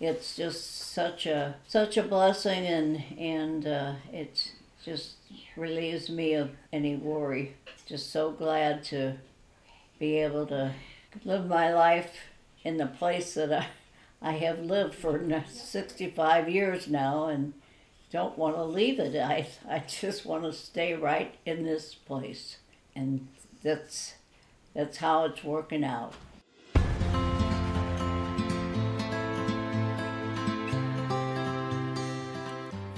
it's just such a such a blessing, and and uh, it just relieves me of any worry. Just so glad to be able to live my life in the place that I I have lived for 65 years now, and don't want to leave it. I I just want to stay right in this place, and that's that's how it's working out.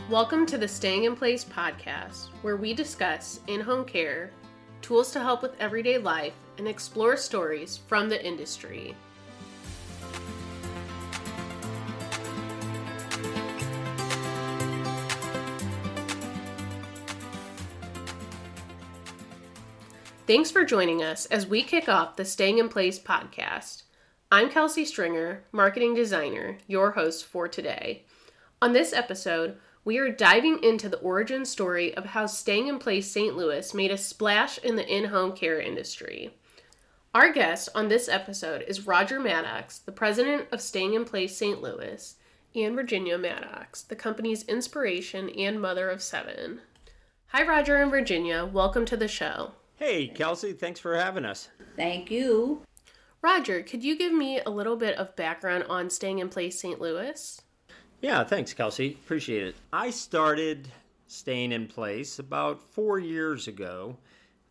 Welcome to the Staying in Place podcast, where we discuss in home care, tools to help with everyday life, and explore stories from the industry. Thanks for joining us as we kick off the Staying in Place podcast. I'm Kelsey Stringer, marketing designer, your host for today. On this episode, we are diving into the origin story of how Staying in Place St. Louis made a splash in the in home care industry. Our guest on this episode is Roger Maddox, the president of Staying in Place St. Louis, and Virginia Maddox, the company's inspiration and mother of seven. Hi, Roger and Virginia. Welcome to the show. Hey, Kelsey. Thanks for having us. Thank you. Roger, could you give me a little bit of background on Staying in Place St. Louis? Yeah, thanks, Kelsey. Appreciate it. I started staying in place about four years ago.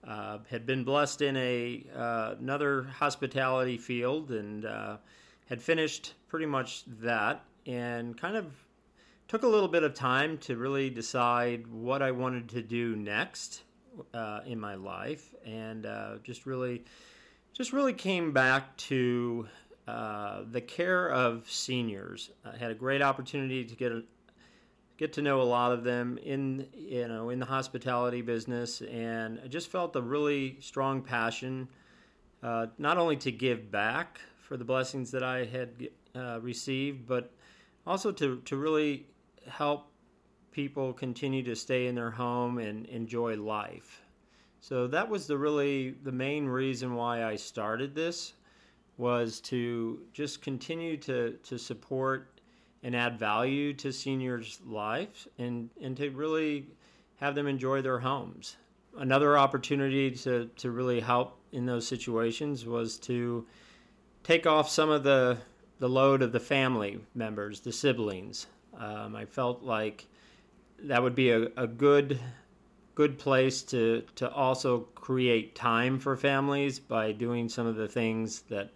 Uh, had been blessed in a uh, another hospitality field and uh, had finished pretty much that, and kind of took a little bit of time to really decide what I wanted to do next uh, in my life, and uh, just really, just really came back to uh, the care of seniors. I had a great opportunity to get a, get to know a lot of them in you know in the hospitality business, and I just felt a really strong passion, uh, not only to give back for the blessings that I had uh, received, but also to to really help people continue to stay in their home and enjoy life. So that was the really the main reason why I started this was to just continue to, to support and add value to seniors' lives and, and to really have them enjoy their homes. Another opportunity to, to really help in those situations was to take off some of the, the load of the family members, the siblings. Um, I felt like that would be a, a good good place to, to also create time for families by doing some of the things that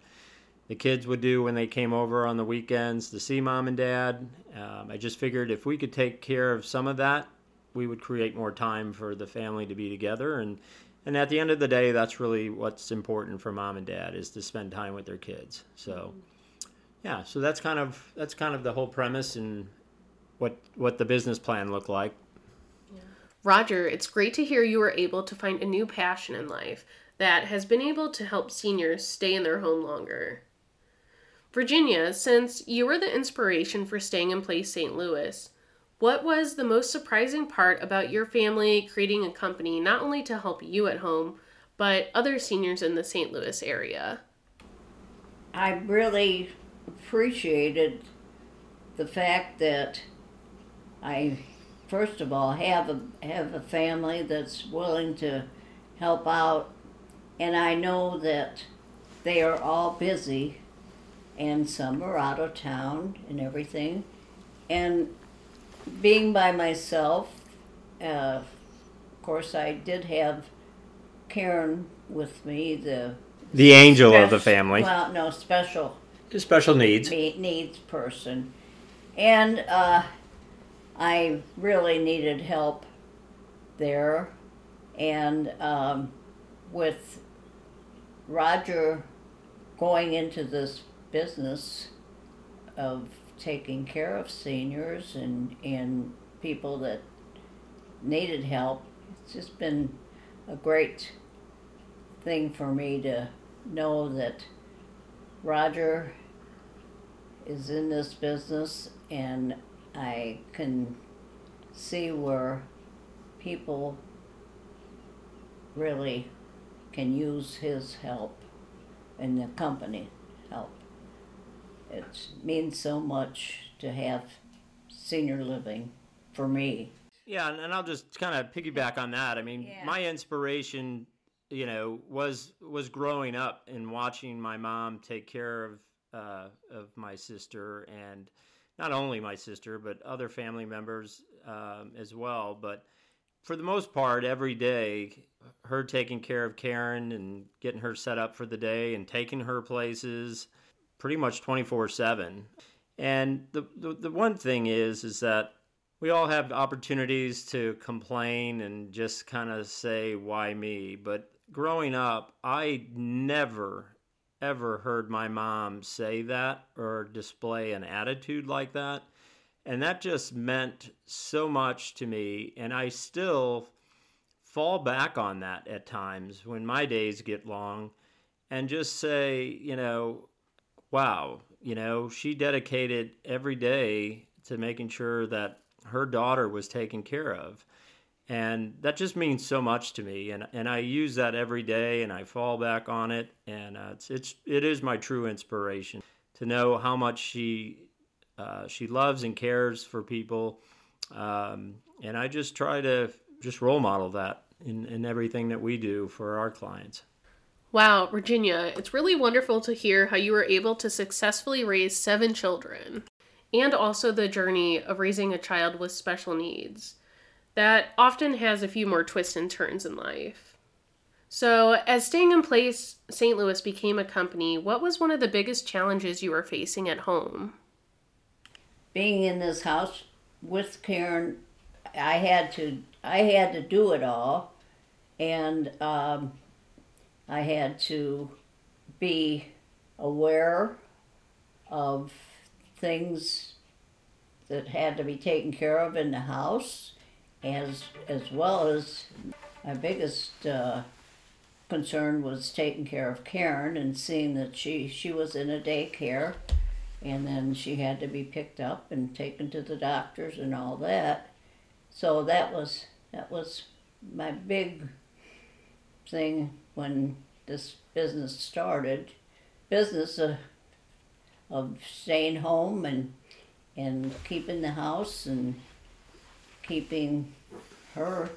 the kids would do when they came over on the weekends to see mom and dad. Um, I just figured if we could take care of some of that, we would create more time for the family to be together. And and at the end of the day, that's really what's important for mom and dad is to spend time with their kids. So yeah, so that's kind of that's kind of the whole premise and what what the business plan looked like. Roger, it's great to hear you were able to find a new passion in life that has been able to help seniors stay in their home longer. Virginia, since you were the inspiration for staying in place St. Louis, what was the most surprising part about your family creating a company not only to help you at home, but other seniors in the St. Louis area? I really appreciated the fact that I, first of all, have a have a family that's willing to help out, and I know that they are all busy and some are out of town and everything. And being by myself, uh, of course, I did have Karen with me, the the angel of the family. Well, no special, the special needs needs person, and uh, I really needed help there, and um, with Roger going into this business of taking care of seniors and, and people that needed help. It's just been a great thing for me to know that Roger is in this business and I can see where people really can use his help and the company help it means so much to have senior living for me. Yeah, and, I'll just kind of piggyback on that. I mean, Yeah. my inspiration, you know, was was growing up and watching my mom take care of uh, of my sister, and not only my sister, but other family members um, as well. But for the most part, every day, her taking care of Karen and getting her set up for the day and taking her places, pretty much twenty four seven. And the, the the one thing is, is that we all have opportunities to complain and just kind of say why me but growing up i never ever heard my mom say that or display an attitude like that and that just meant so much to me and i still fall back on that at times when my days get long and just say you know wow you know she dedicated every day to making sure that her daughter was taken care of. And that just means so much to me. And, and I use that every day and I fall back on it. And uh, it's, it's, it is my true inspiration to know how much she, uh, she loves and cares for people. Um, and I just try to just role model that in, in everything that we do for our clients. Wow, Virginia, it's really wonderful to hear how you were able to successfully raise seven children and also the journey of raising a child with special needs. That often has a few more twists and turns in life. So, as Staying in Place St. Louis became a company, what was one of the biggest challenges you were facing at home? Being in this house with Karen, I had to I had to do it all, and um, I had to be aware of things that had to be taken care of in the house, as as well as my biggest uh, concern was taking care of Karen and seeing that she she was in a daycare, and then she had to be picked up and taken to the doctors and all that. So that was that was my big thing when this business started. Business uh, of staying home and and keeping the house and keeping her.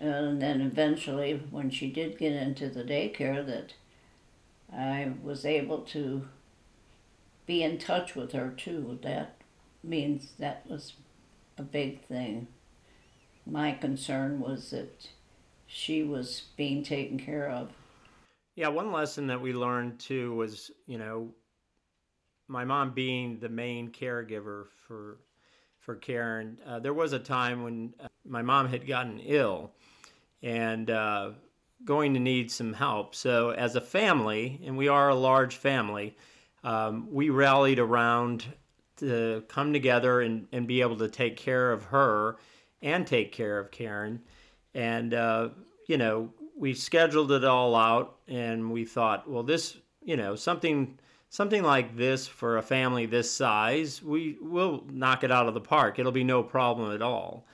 And then eventually when she did get into the daycare that I was able to be in touch with her too. That means that was a big thing. My concern was that she was being taken care of. Yeah, one lesson that we learned too was, you know, my mom being the main caregiver for for Karen. Uh, there was a time when uh, my mom had gotten ill and uh, going to need some help. So, as a family, and we are a large family, um, we rallied around to come together and, and be able to take care of her and take care of Karen. And, uh, you know, we scheduled it all out and we thought, well, this, you know, something something like this for a family this size, we will knock it out of the park. It'll be no problem at all.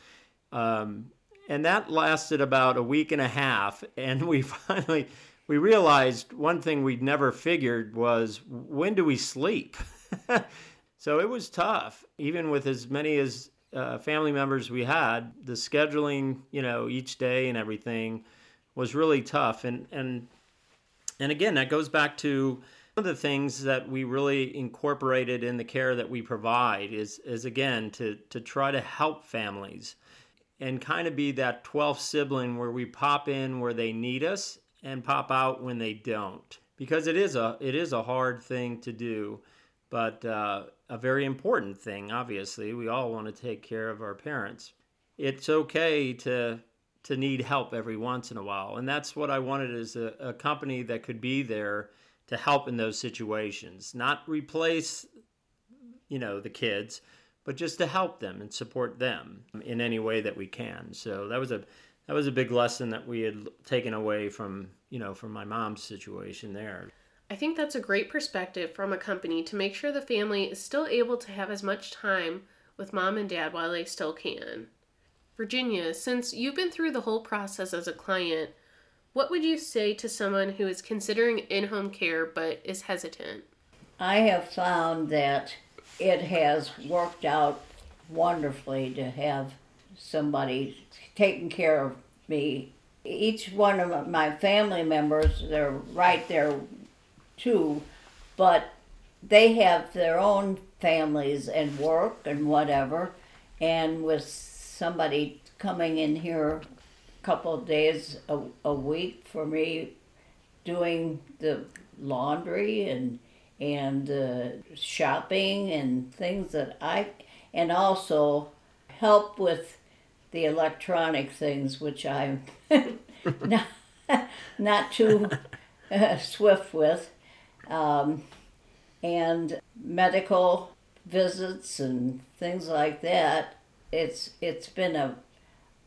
Um, and that lasted about a week and a half, and we finally we realized one thing we'd never figured was when do we sleep? so it was tough, even with as many as uh, family members we had. The scheduling, you know, each day and everything was really tough, and and and again, that goes back to of the things that we really incorporated in the care that we provide is, is again to, to try to help families and kind of be that 12th sibling where we pop in where they need us and pop out when they don't. Because it is a it is a hard thing to do but uh, a very important thing obviously. We all want to take care of our parents. It's okay to to need help every once in a while and that's what i wanted is a, a company that could be there to help in those situations. Not replace you know the kids but just to help them and support them in any way that we can. So that was a that was a big lesson that we had taken away from you know from my mom's situation there. I think that's a great perspective from a company to make sure the family is still able to have as much time with mom and dad while they still can. Virginia, since you've been through the whole process as a client, what would you say to someone who is considering in home care but is hesitant? I have found that it has worked out wonderfully to have somebody taking care of me. Each one of my family members, they're right there too, but they have their own families and work and whatever. And with somebody coming in here couple days a, a week for me doing the laundry and and uh, shopping and things that I and also help with the electronic things which I'm not not too uh, swift with. Um, and medical visits and things like that. It's it's been a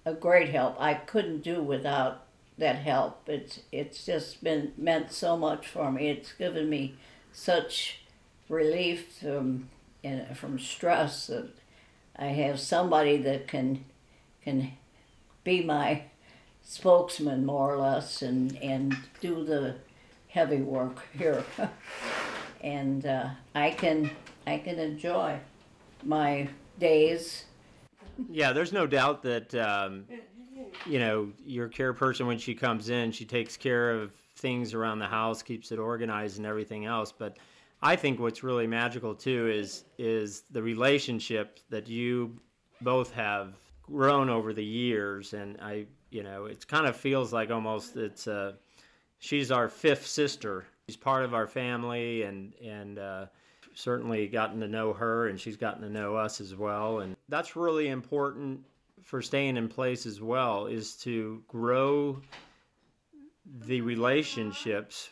a great help. I couldn't do without that help. It's it's just been meant so much for me. It's given me such relief from from stress that I have somebody that can can be my spokesman more or less and and do the heavy work here. And uh, I can I can enjoy my days. Yeah, there's no doubt that um, you know your care person when she comes in, she takes care of things around the house, keeps it organized, and everything else. But I think what's really magical too is is the relationship that you both have grown over the years, and I, you know, it kind of feels like almost it's uh, she's our fifth sister. She's part of our family, and and uh, certainly gotten to know her, and she's gotten to know us as well, and that's really important for staying in place as well is to grow the relationships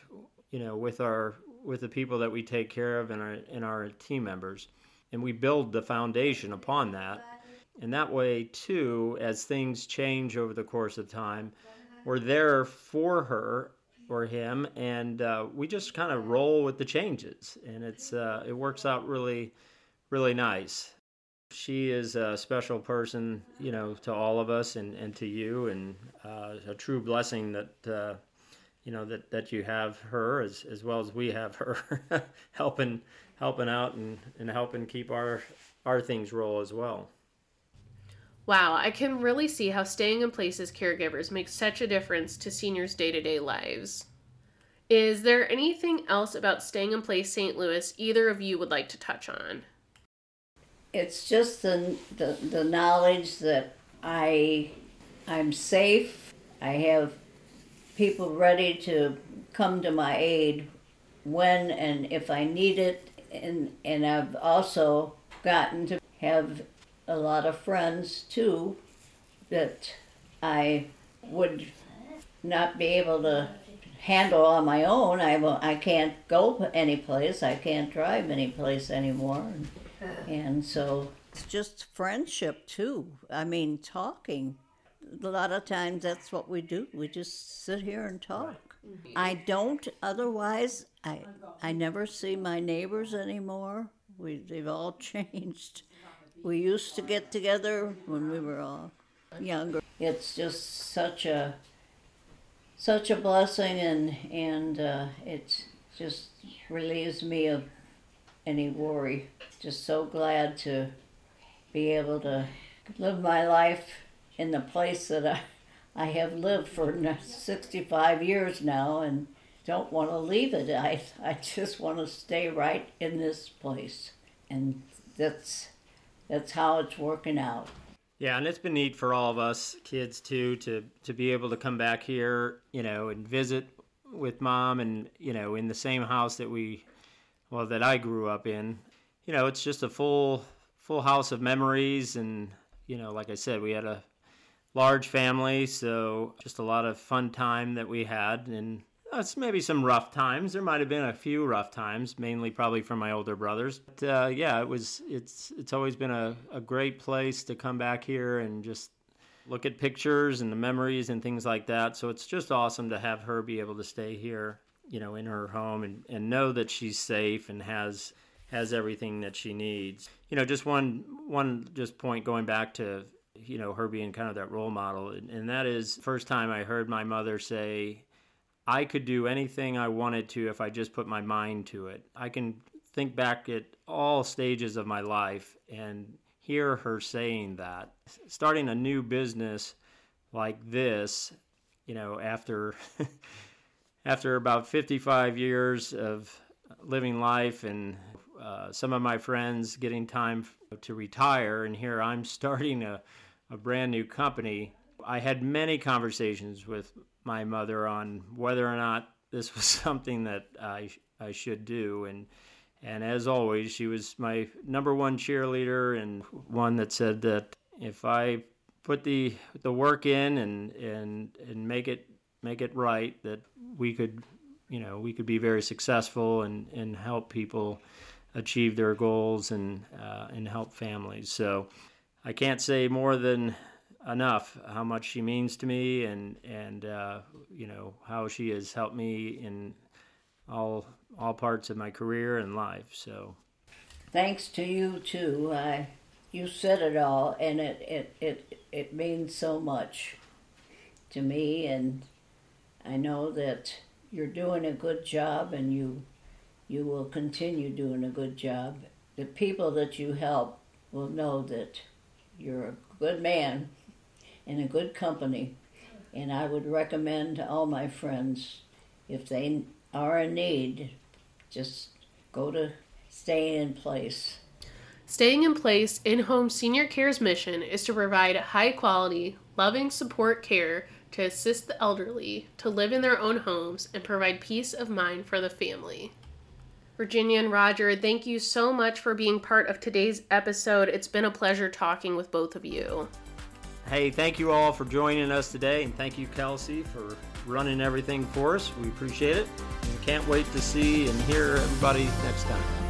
you know with our with the people that we take care of and our and our team members. And we build the foundation upon that. And that way too as things change over the course of time we're there for her or him and uh, we just kind of roll with the changes and it's uh, it works out really really nice she is a special person, you know, to all of us and, and to you, and uh, a true blessing that uh, you know that, that you have her as, as well as we have her helping helping out and, and helping keep our our things roll as well. Wow, I can really see how staying in place as caregivers makes such a difference to seniors' day to day lives. Is there anything else about staying in place St. Louis either of you would like to touch on? it's just the, the the knowledge that I I'm safe. I have people ready to come to my aid when and if I need it and and I've also gotten to have a lot of friends too that I would not be able to handle on my own. I, will, I can't go any place. I can't drive any place anymore. And so it's just friendship too. I mean, talking. A lot of times that's what we do. We just sit here and talk. I don't otherwise I I never see my neighbors anymore. We they've all changed. We used to get together when we were all younger. It's just such a such a blessing and and uh, it just relieves me of any worry. Just so glad to be able to live my life in the place that I, I have lived for 65 years now and don't want to leave it. I, I just want to stay right in this place. And that's, that's how it's working out. Yeah, and it's been neat for all of us kids too to to be able to come back here, you know, and visit with mom and you know in the same house that we well that I grew up in. You know, it's just a full full house of memories and you know, like I said, we had a large family, so just a lot of fun time that we had and it's maybe some rough times. There might have been a few rough times, mainly probably for my older brothers. But uh, yeah, it was. It's it's always been a, a great place to come back here and just look at pictures and the memories and things like that. So it's just awesome to have her be able to stay here you know in her home and, and know that she's safe and has has everything that she needs you know just one one just point going back to you know her being kind of that role model and, and that is first time i heard my mother say i could do anything i wanted to if i just put my mind to it i can think back at all stages of my life and hear her saying that. Starting a new business like this, you know, after after about 55 years of living life and uh, some of my friends getting time to retire, and here I'm starting a, a brand new company. I had many conversations with my mother on whether or not this was something that I, I should do. And, and as always, she was my number one cheerleader and one that said that if I put the, the work in and, and, and make it, make it right, that we could, you know, we could be very successful and, and help people achieve their goals and, uh, and help families. So I can't say more than enough how much she means to me and and uh, you know how she has helped me in all all parts of my career and life. So thanks to you too. I you said it all, and it it it it means so much to me, and I know that you're doing a good job, and you you will continue doing a good job. The people that you help will know that you're a good man in a good company. And I would recommend to all my friends, if they are in need, just go to Staying in Place. Staying in Place in Home Senior Care's mission is to provide high quality, loving support care to assist the elderly to live in their own homes and provide peace of mind for the family. Virginia and Roger, thank you so much for being part of today's episode. It's been a pleasure talking with both of you. Hey, thank you all for joining us today, and thank you, Kelsey, for running everything for us. We appreciate it. And can't wait to see and hear everybody next time.